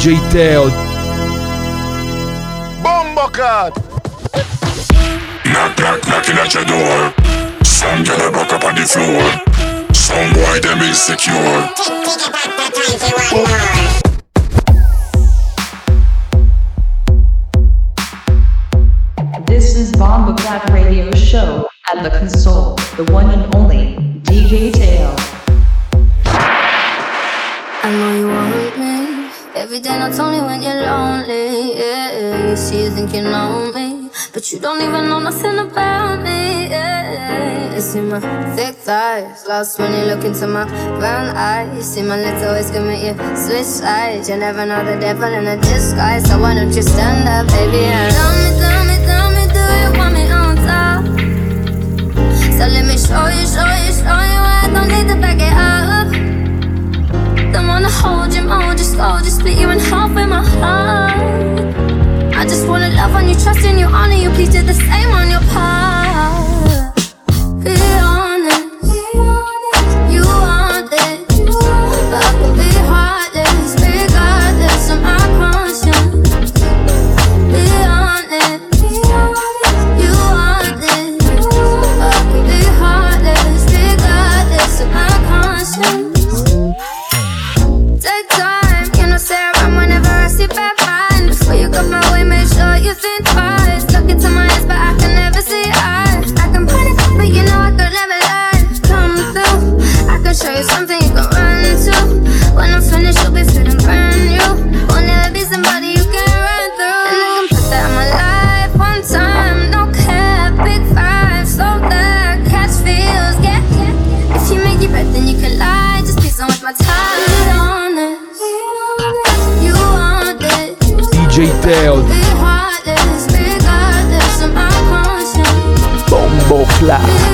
DJ Teo. Bombo Knock, knock, knocking at your door. Some up on the floor. Some boy, them This is Bomba Clap Radio Show at the console, the one and only DJ Teo. I know you Every day not only when you're lonely, yeah. You see, you think you know me, but you don't even know nothing about me, yeah. You see my thick thighs, lost when you look into my brown eyes. You see my lips always commit your switch sides. You never know the devil in a disguise, so why don't you stand up, baby? And tell me, tell me, tell me, do you want me on top? So let me show you, show you, show you. I don't need to back it up wanna hold you more, just go, just split you in half with my heart. I just wanna love on you, trust in you, honor you. Please do the same on your part. Yeah. mezcla.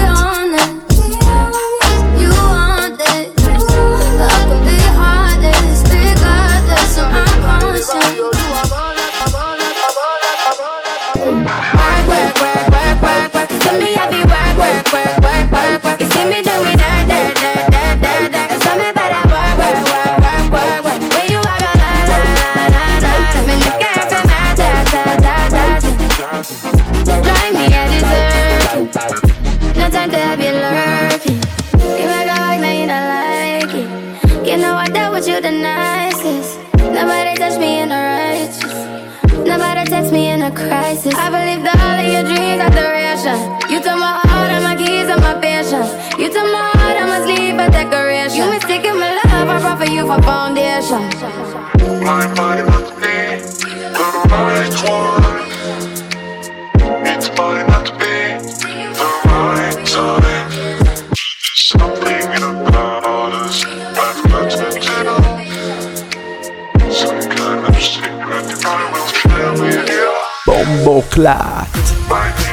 Plot.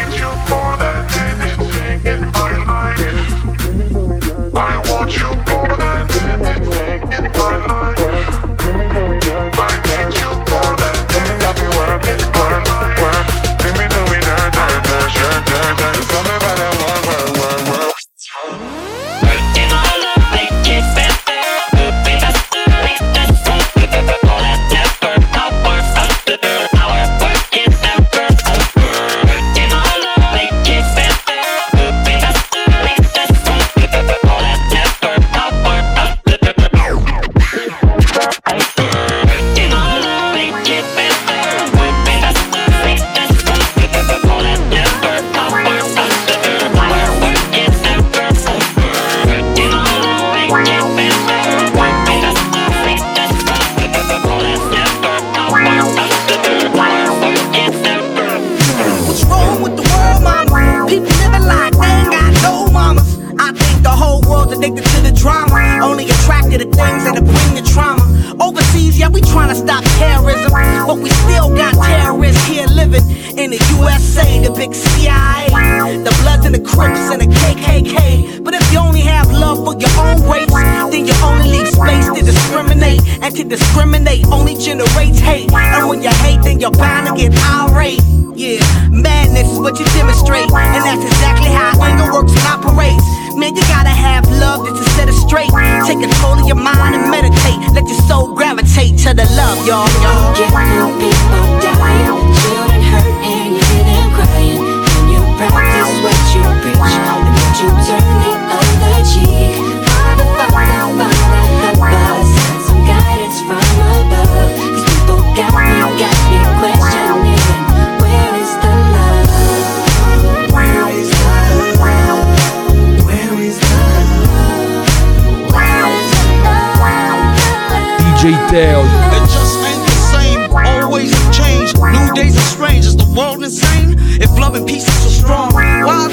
KKK. But if you only have love for your own race, then you only leave space to discriminate. And to discriminate only generates hate. And when you hate, then you're bound to get irate. Yeah, madness is what you demonstrate. And that's exactly how anger works and operates. Man, you gotta have love just to set it straight. Take control of your mind and meditate. Let your soul gravitate to the love, y'all. y'all. Get people dying, Teo. It just ain't the same. Always change. New days are strange. Is the world insane? If love and peace is so strong, why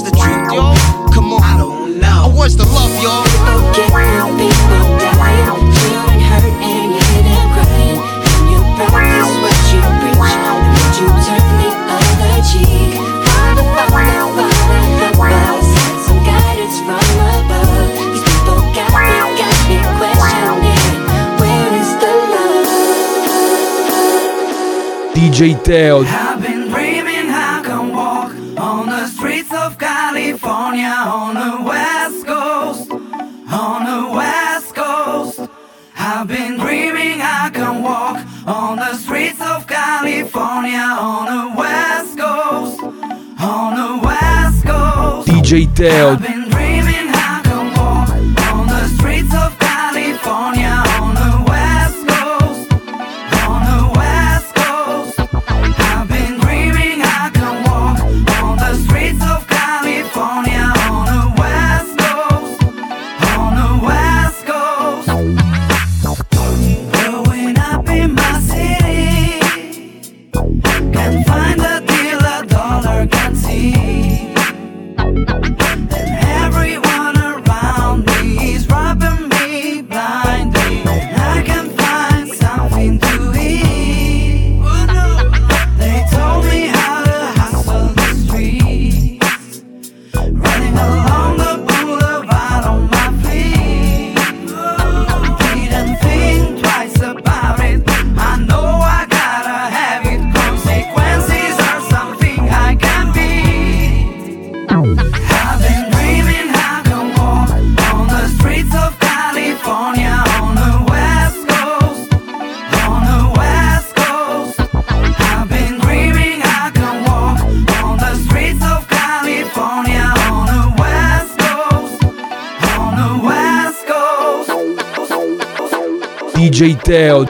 I. Where's the truth, y'all? Come on. I don't know. Where's the love, y'all? Get new people dying, children hurt and you hear them crying. When you practice what you preach, and that you turn the other cheek. Father, Father, Father, help us. Some guidance from above. These people got me, got me questioning. Where is the love? DJ Teo. DJ Teo. DJ Teo.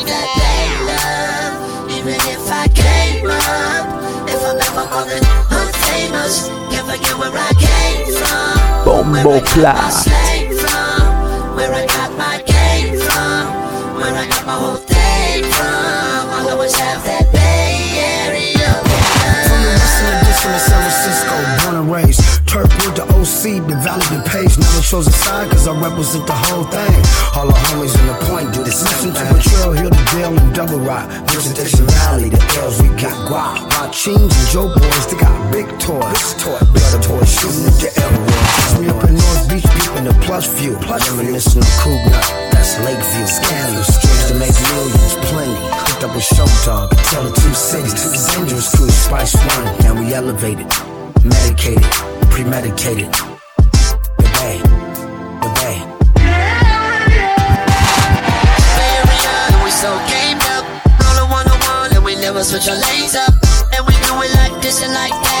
Turkwood to the OC, the Valley the. Never chose a side cause I represent the whole thing. All the homies in the point do the same thing. Trail, Hill, the Dale, and Double Rock. Visit Dixon Valley, the L's, we got guap. Rachins and Joe Boys, they got big toys. Toy, brother boys shooting at the Elroy. Me up in North Beach, peeping the plush view. Reminiscing of Cougar, that's Lakeview. Scandalous, streets to make millions, plenty. Hooked up with Show Dog, tell the two cities. Dangerous crew, Spice One, now we elevated. Medicated, premeditated. The Bay, the Bay. area, and we so gamed up. Roll a one on one, and we never switch our lanes up. Do like this and like that,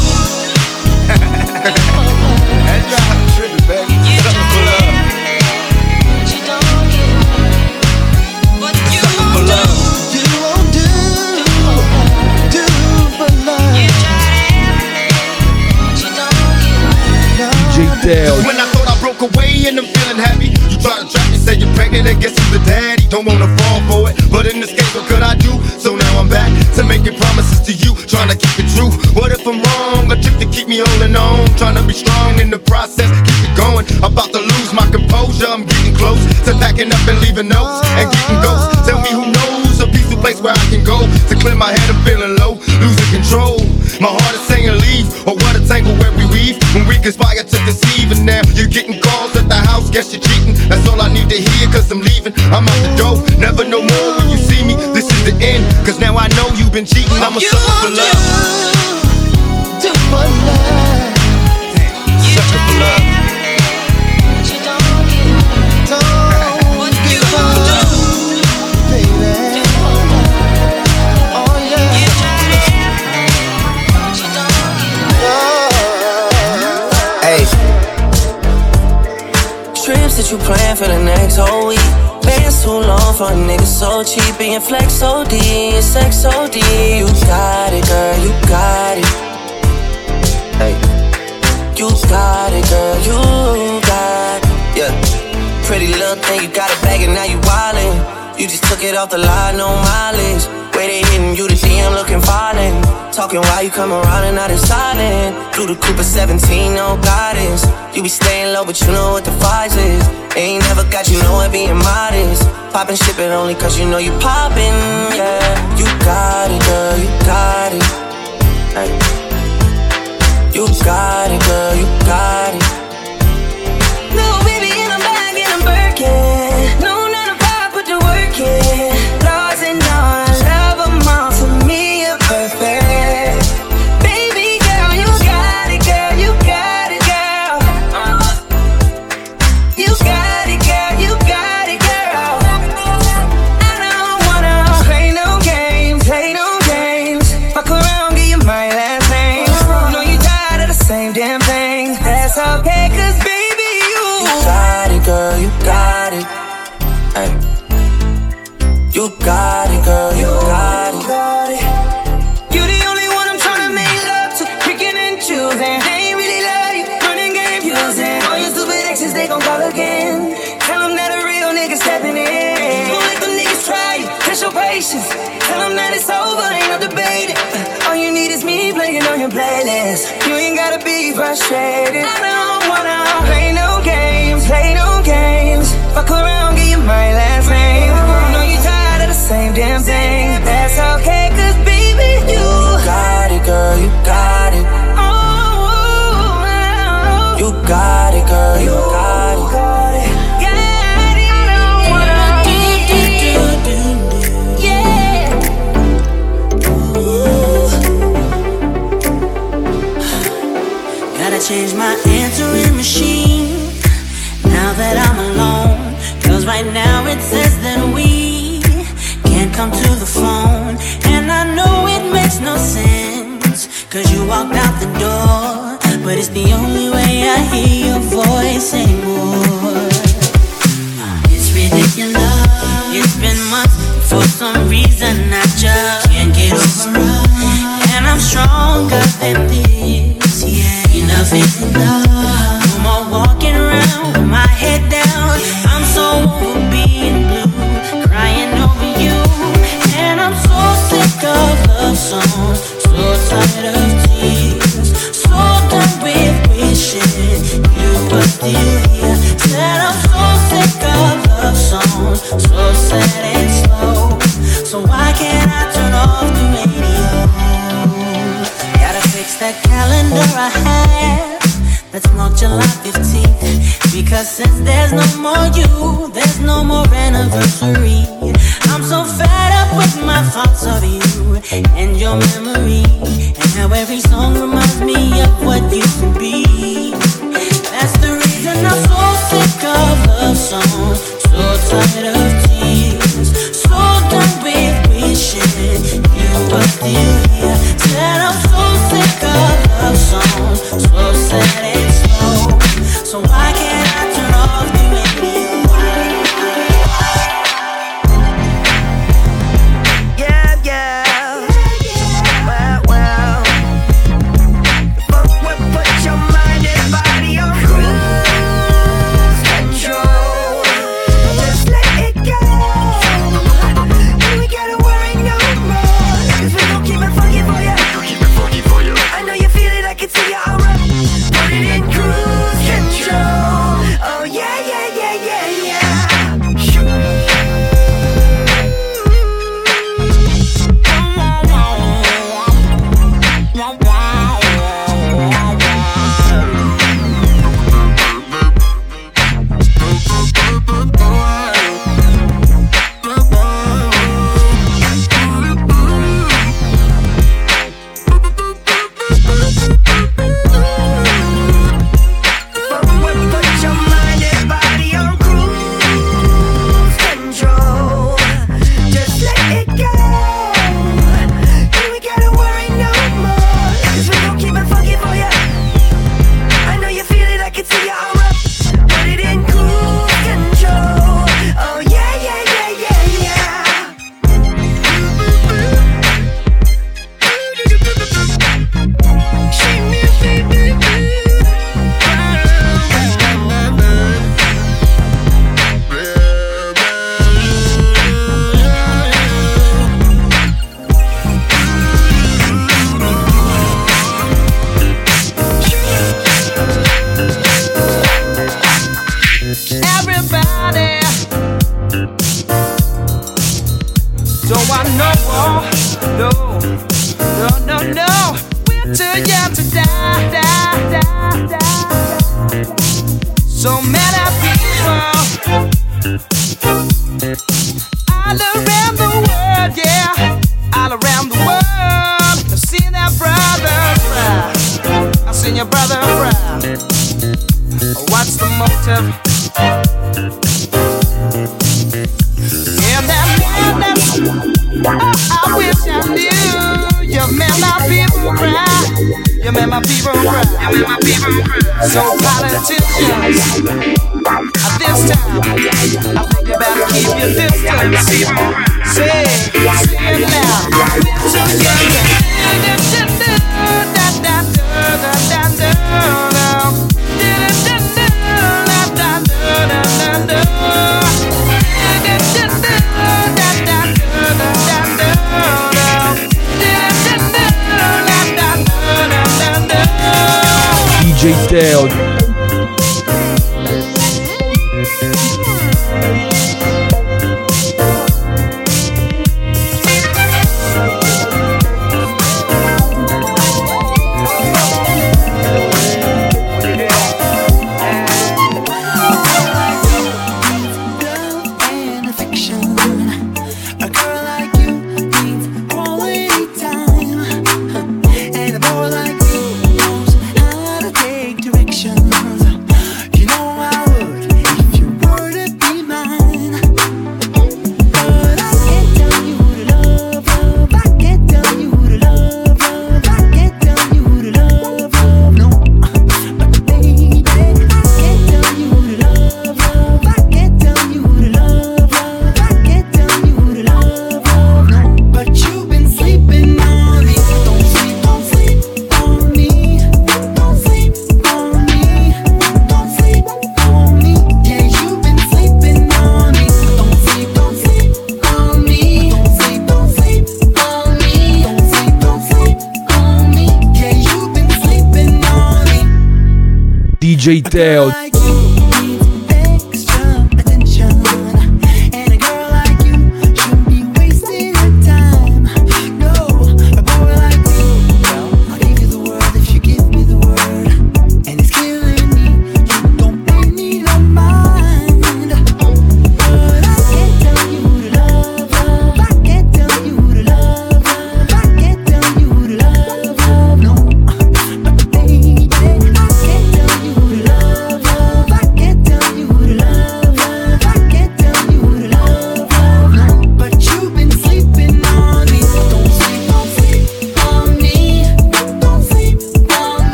Don't wanna fall for it, but in this case, what could I do? So now I'm back to making promises to you, trying to keep it true. What if I'm wrong? A trick to keep me holding on, trying to be strong in the process, keep it going. About to lose my composure, I'm getting close to packing up and leaving notes and getting ghosts. Tell me who knows a peaceful place where I can go to clear my head. I'm feeling low, losing control. My heart is saying leave, or what a tangle where we weave when we conspire to deceive. And now you're getting calls at the guess you're cheating. That's all I need to hear, cause I'm leaving. I'm out the door, never no more when you see me. This is the end, cause now I know you've been cheating. I'm a sucker for love. Do for love. For the next whole week. Bands too long for a nigga so cheap. Being flex OD and sex OD. You got it, girl, you got it. Hey. You got it, girl, you got it. Yeah. Pretty little thing, you got it back and now you wildin'. You just took it off the line, no mileage. Way they hitting you, the DM looking violent. Talking while you come around and not silent. Through the Cooper 17, no guidance. You be staying low, but you know what the price is. Ain't never got you know it being modest. Poppin' shit, but only cause you know you poppin', yeah. You got it, girl, you got it. Hey. You got it, girl, you got it. playlist. You ain't gotta be frustrated. I don't wanna play no games, play no games. Fuck around, get you my last name. Know you tired of the same damn thing. zone. So tired of tears. DJ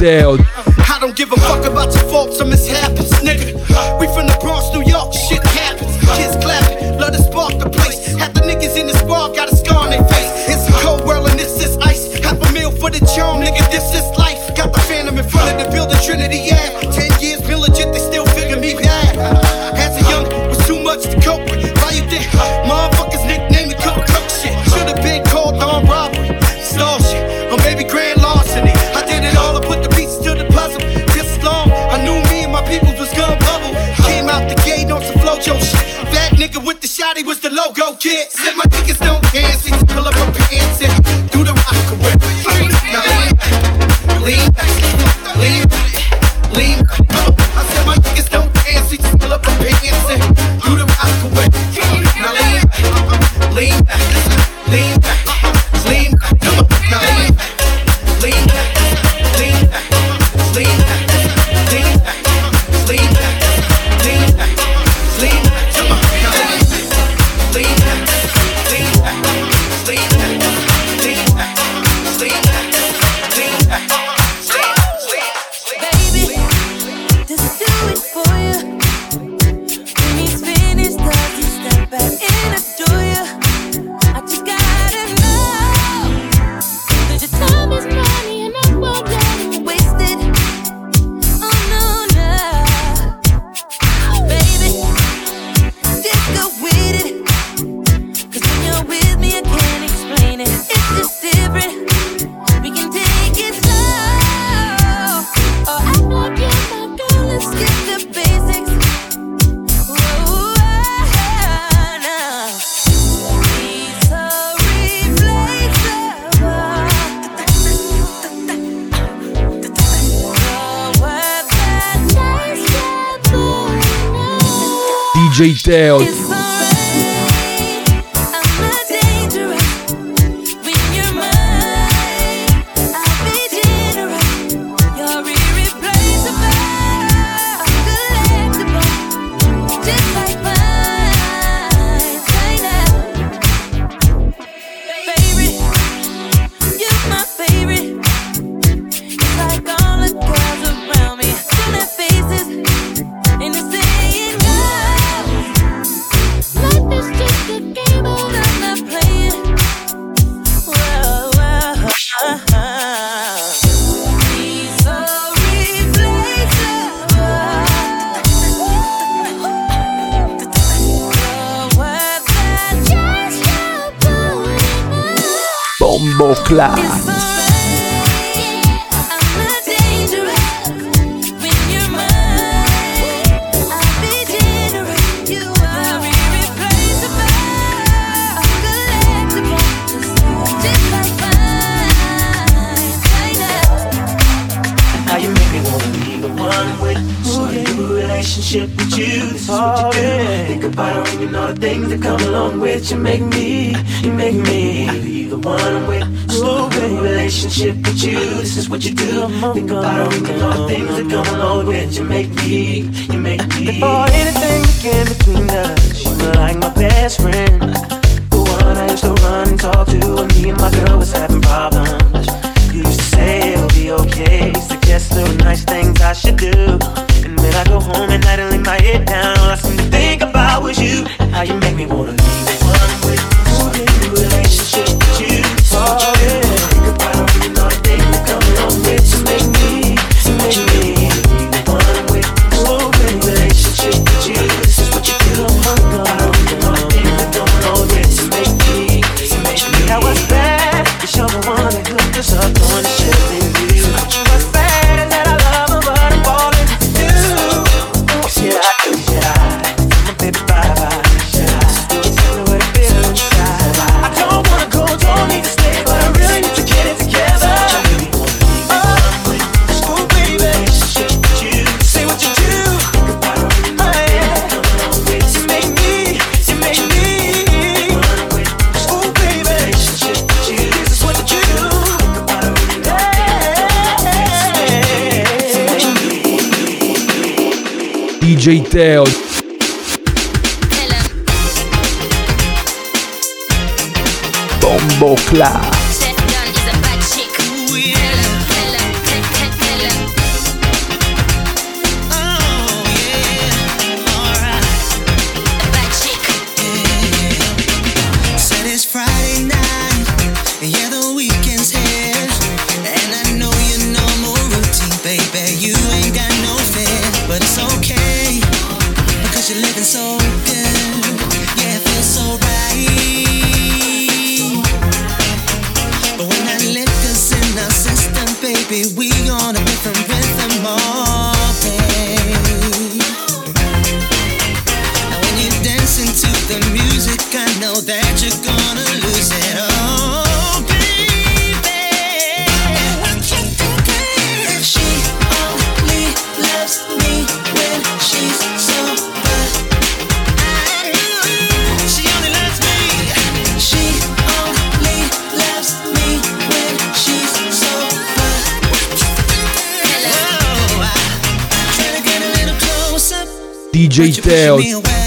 DJ DJ alone, think about all the things that come along with you make me, you make me. Before anything began between us, you were like my best friend. DJ Theo. Bombo Clap. DJ Telt.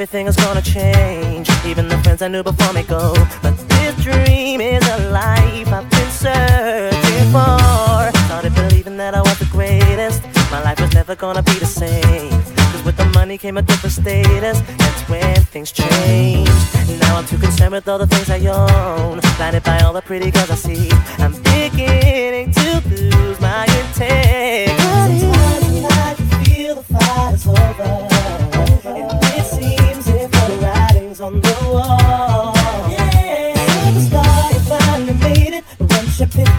Everything is gonna change, even the friends I knew before me go. But this dream is a life I've been searching for. Started believing that I was the greatest. My life was never gonna be the same. Cause with the money came a different status. That's when things changed. Now I'm too concerned with all the things I own. Blinded by all the pretty girls I see. I'm beginning to lose my integrity. Sometimes I feel the fight is over.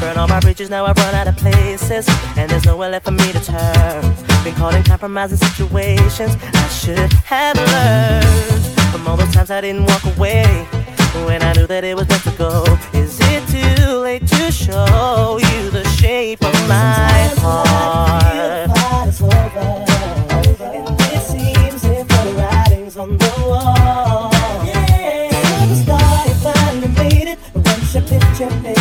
Burn all my bridges, now I've run out of places. And there's nowhere left for me to turn. Been caught in compromising situations I should have learned. From all those times I didn't walk away when I knew that it was best to go. Is it too late to show you the shape of my heart? If on the wall. Yeah, the star you finally made it. Once your picture becomes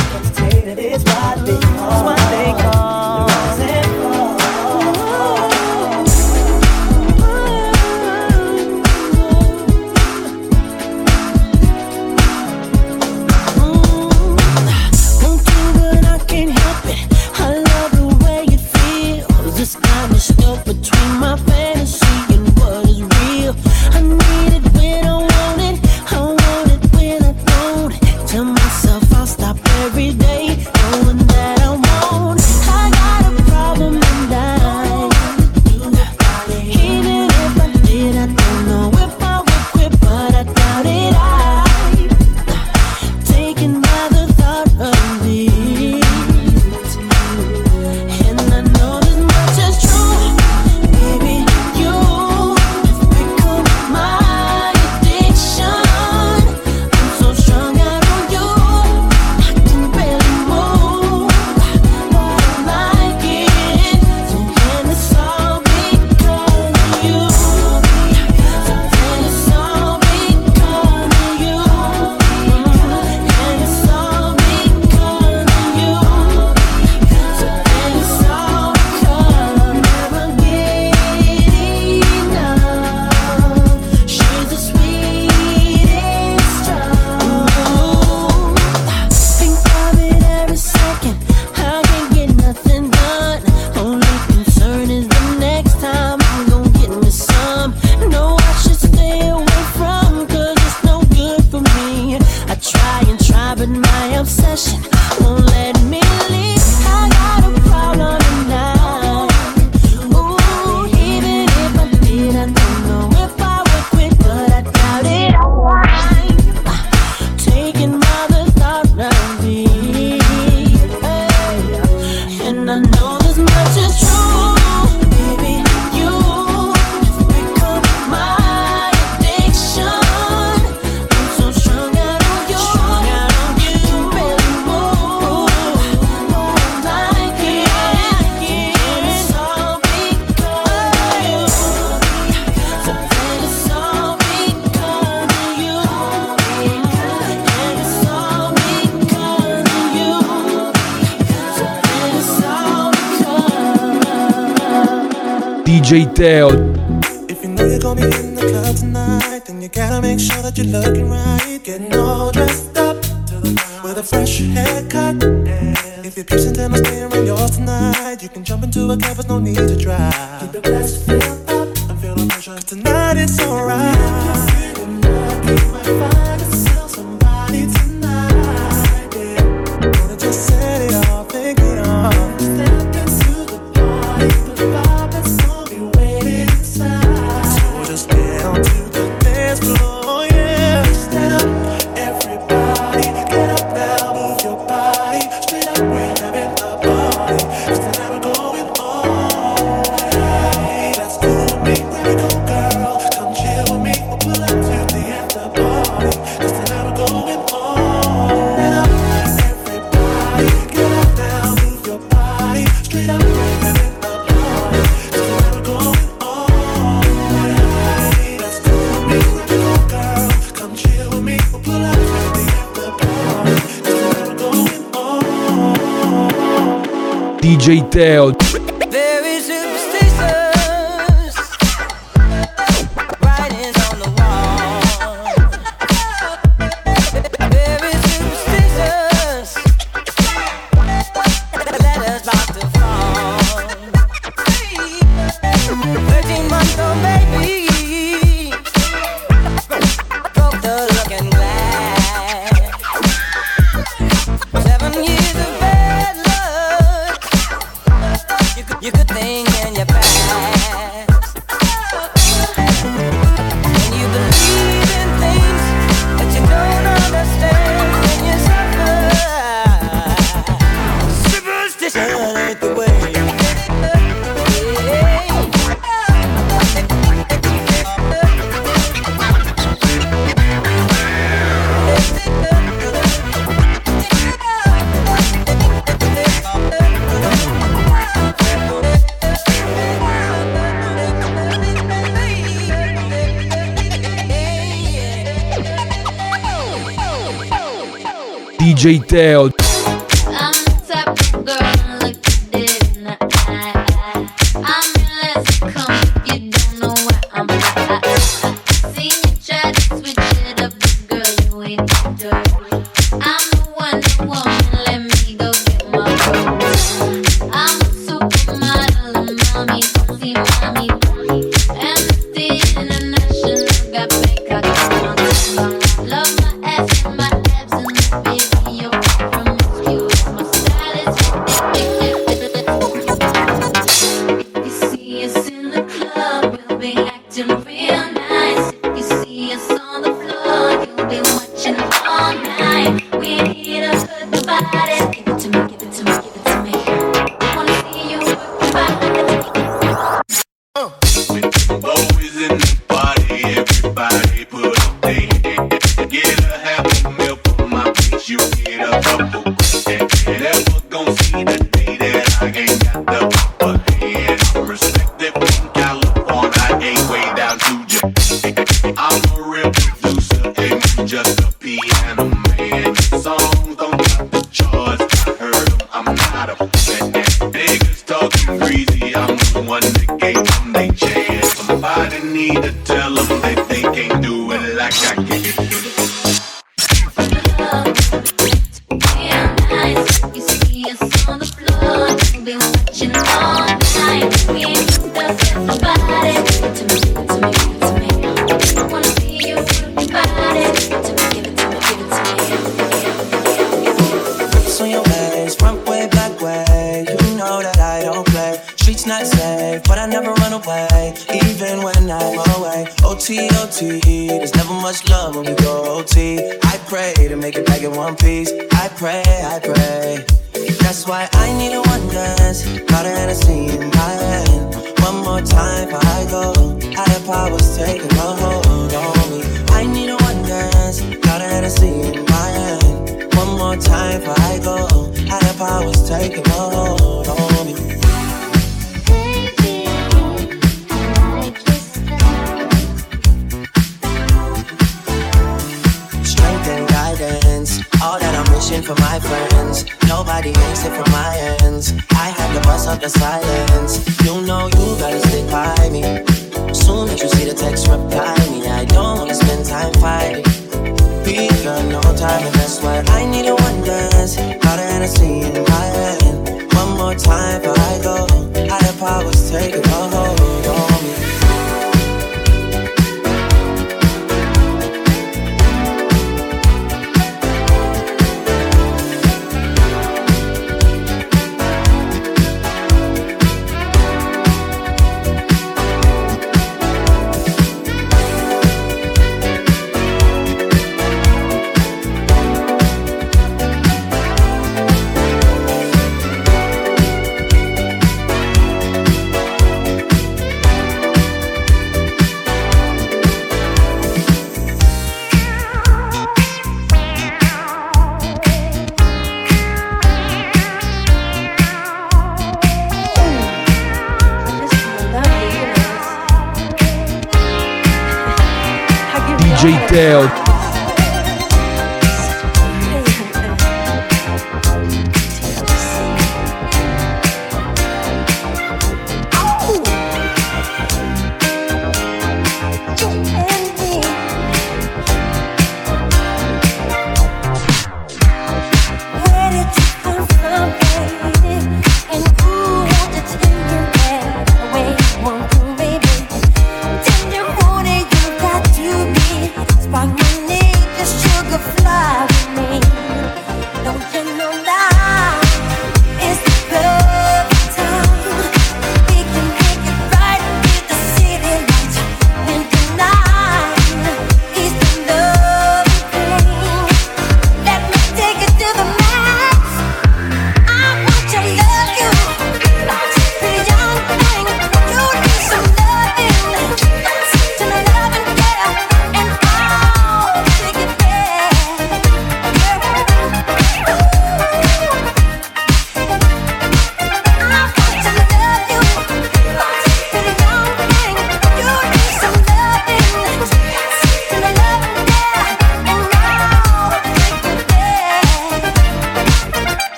DJ DJ Teo. DJ Teo.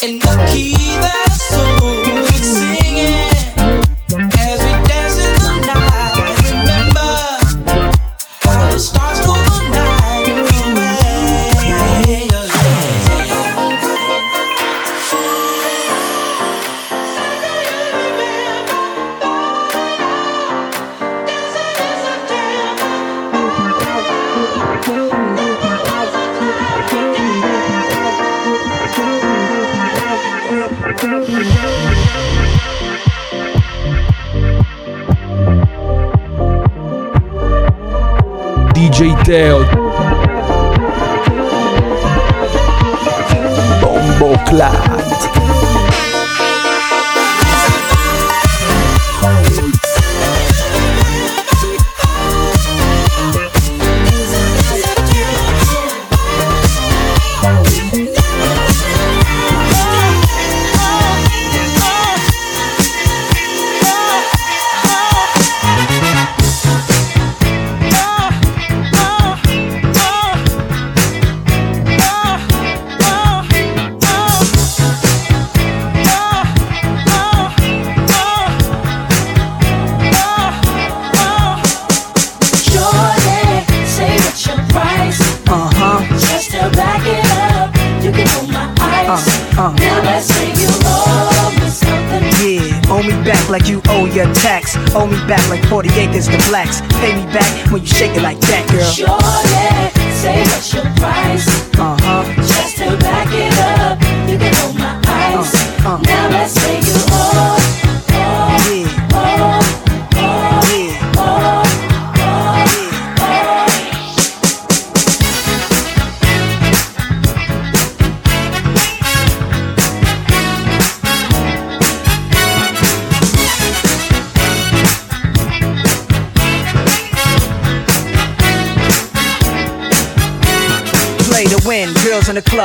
In the key that like 40 acres to blacks. Pay me back when you shake it like that, girl. Shorty, say what's your price? Uh huh. Just to back it up, you can hold my eyes. Uh, Now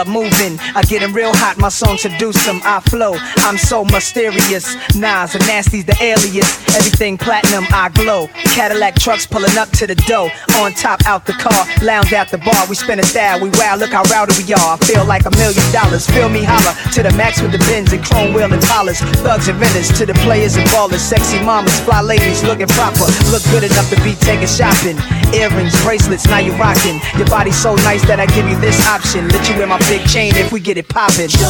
club moving. I get 'em real hot, my song seduce 'em. I flow, I'm so mysterious. Nas and Nasty's the alias. Everything platinum, I glow. Cadillac trucks pulling up to the door. On top, out the car, lounge at the bar. We spin a style, we wow, look how rowdy we are. I feel like a million dollars. Feel me holler to the max with the bins and chrome wheel and. Thugs and renters to the players and ballers. Sexy mamas, fly ladies looking proper. Look good enough to be taken shopping. Earrings, bracelets, now you rocking. Your body's so nice that I give you this option. Let you wear my big chain if we get it poppin'. Shorty,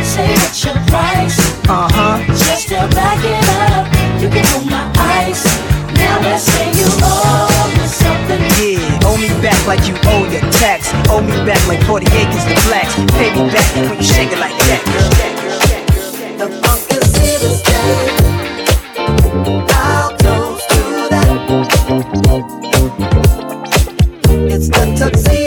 say what's your price? Uh huh. Just to back it up, you can hold my eyes. Now let's say you owe me something. Yeah, owe me back like you owe your tax. Owe me back like 40 acres to blacks. Pay me back when you shake it like that, girl. The funk is here to stay. I'll toast to that. It's the tuxedo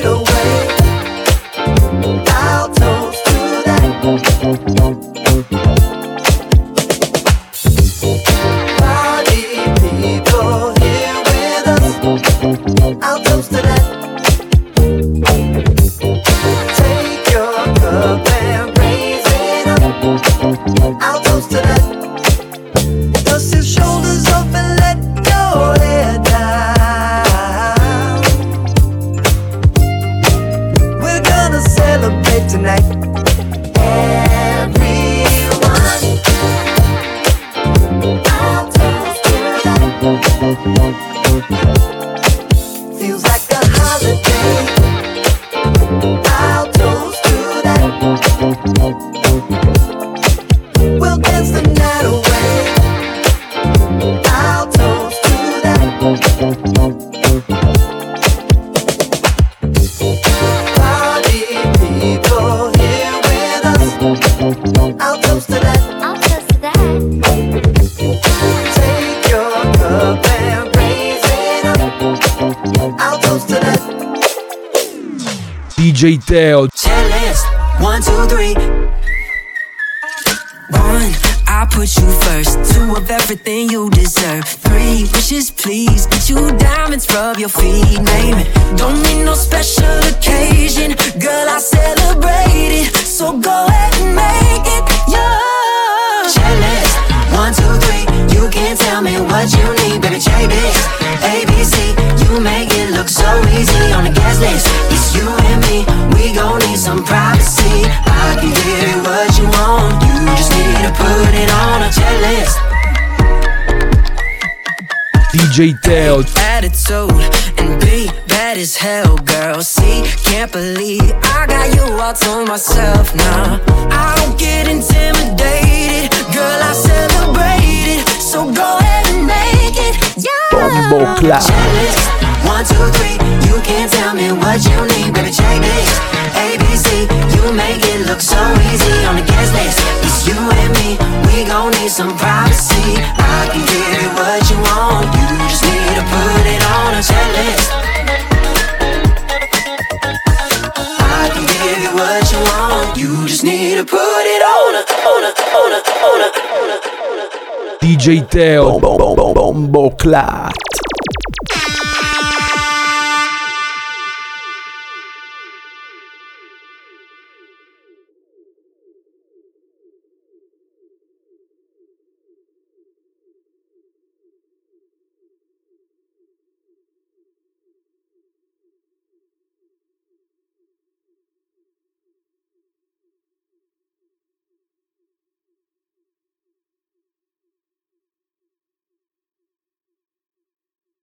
what you need, baby. Check this. ABC, you make it look so easy on the guest list. It's you and me. We gon' need some privacy. I can give you what you want. You just need to put it on a checklist. DJ Teo. Attitude and be bad as hell, girl. See, can't believe I got you all to myself now. I don't get intimidated, girl. I celebrate it. So go ahead and make it, yeah. Checklist, one, two, three. You can't tell me what you need, baby. Check this. ABC, you make it look so easy on the guest list. It's you and me. We gon' need some privacy. I can give you what you want. You just need to put it on a checklist. What you want. You just need to put it on a, on a, on a, on a, on a. DJ Teo. Bombo Clat.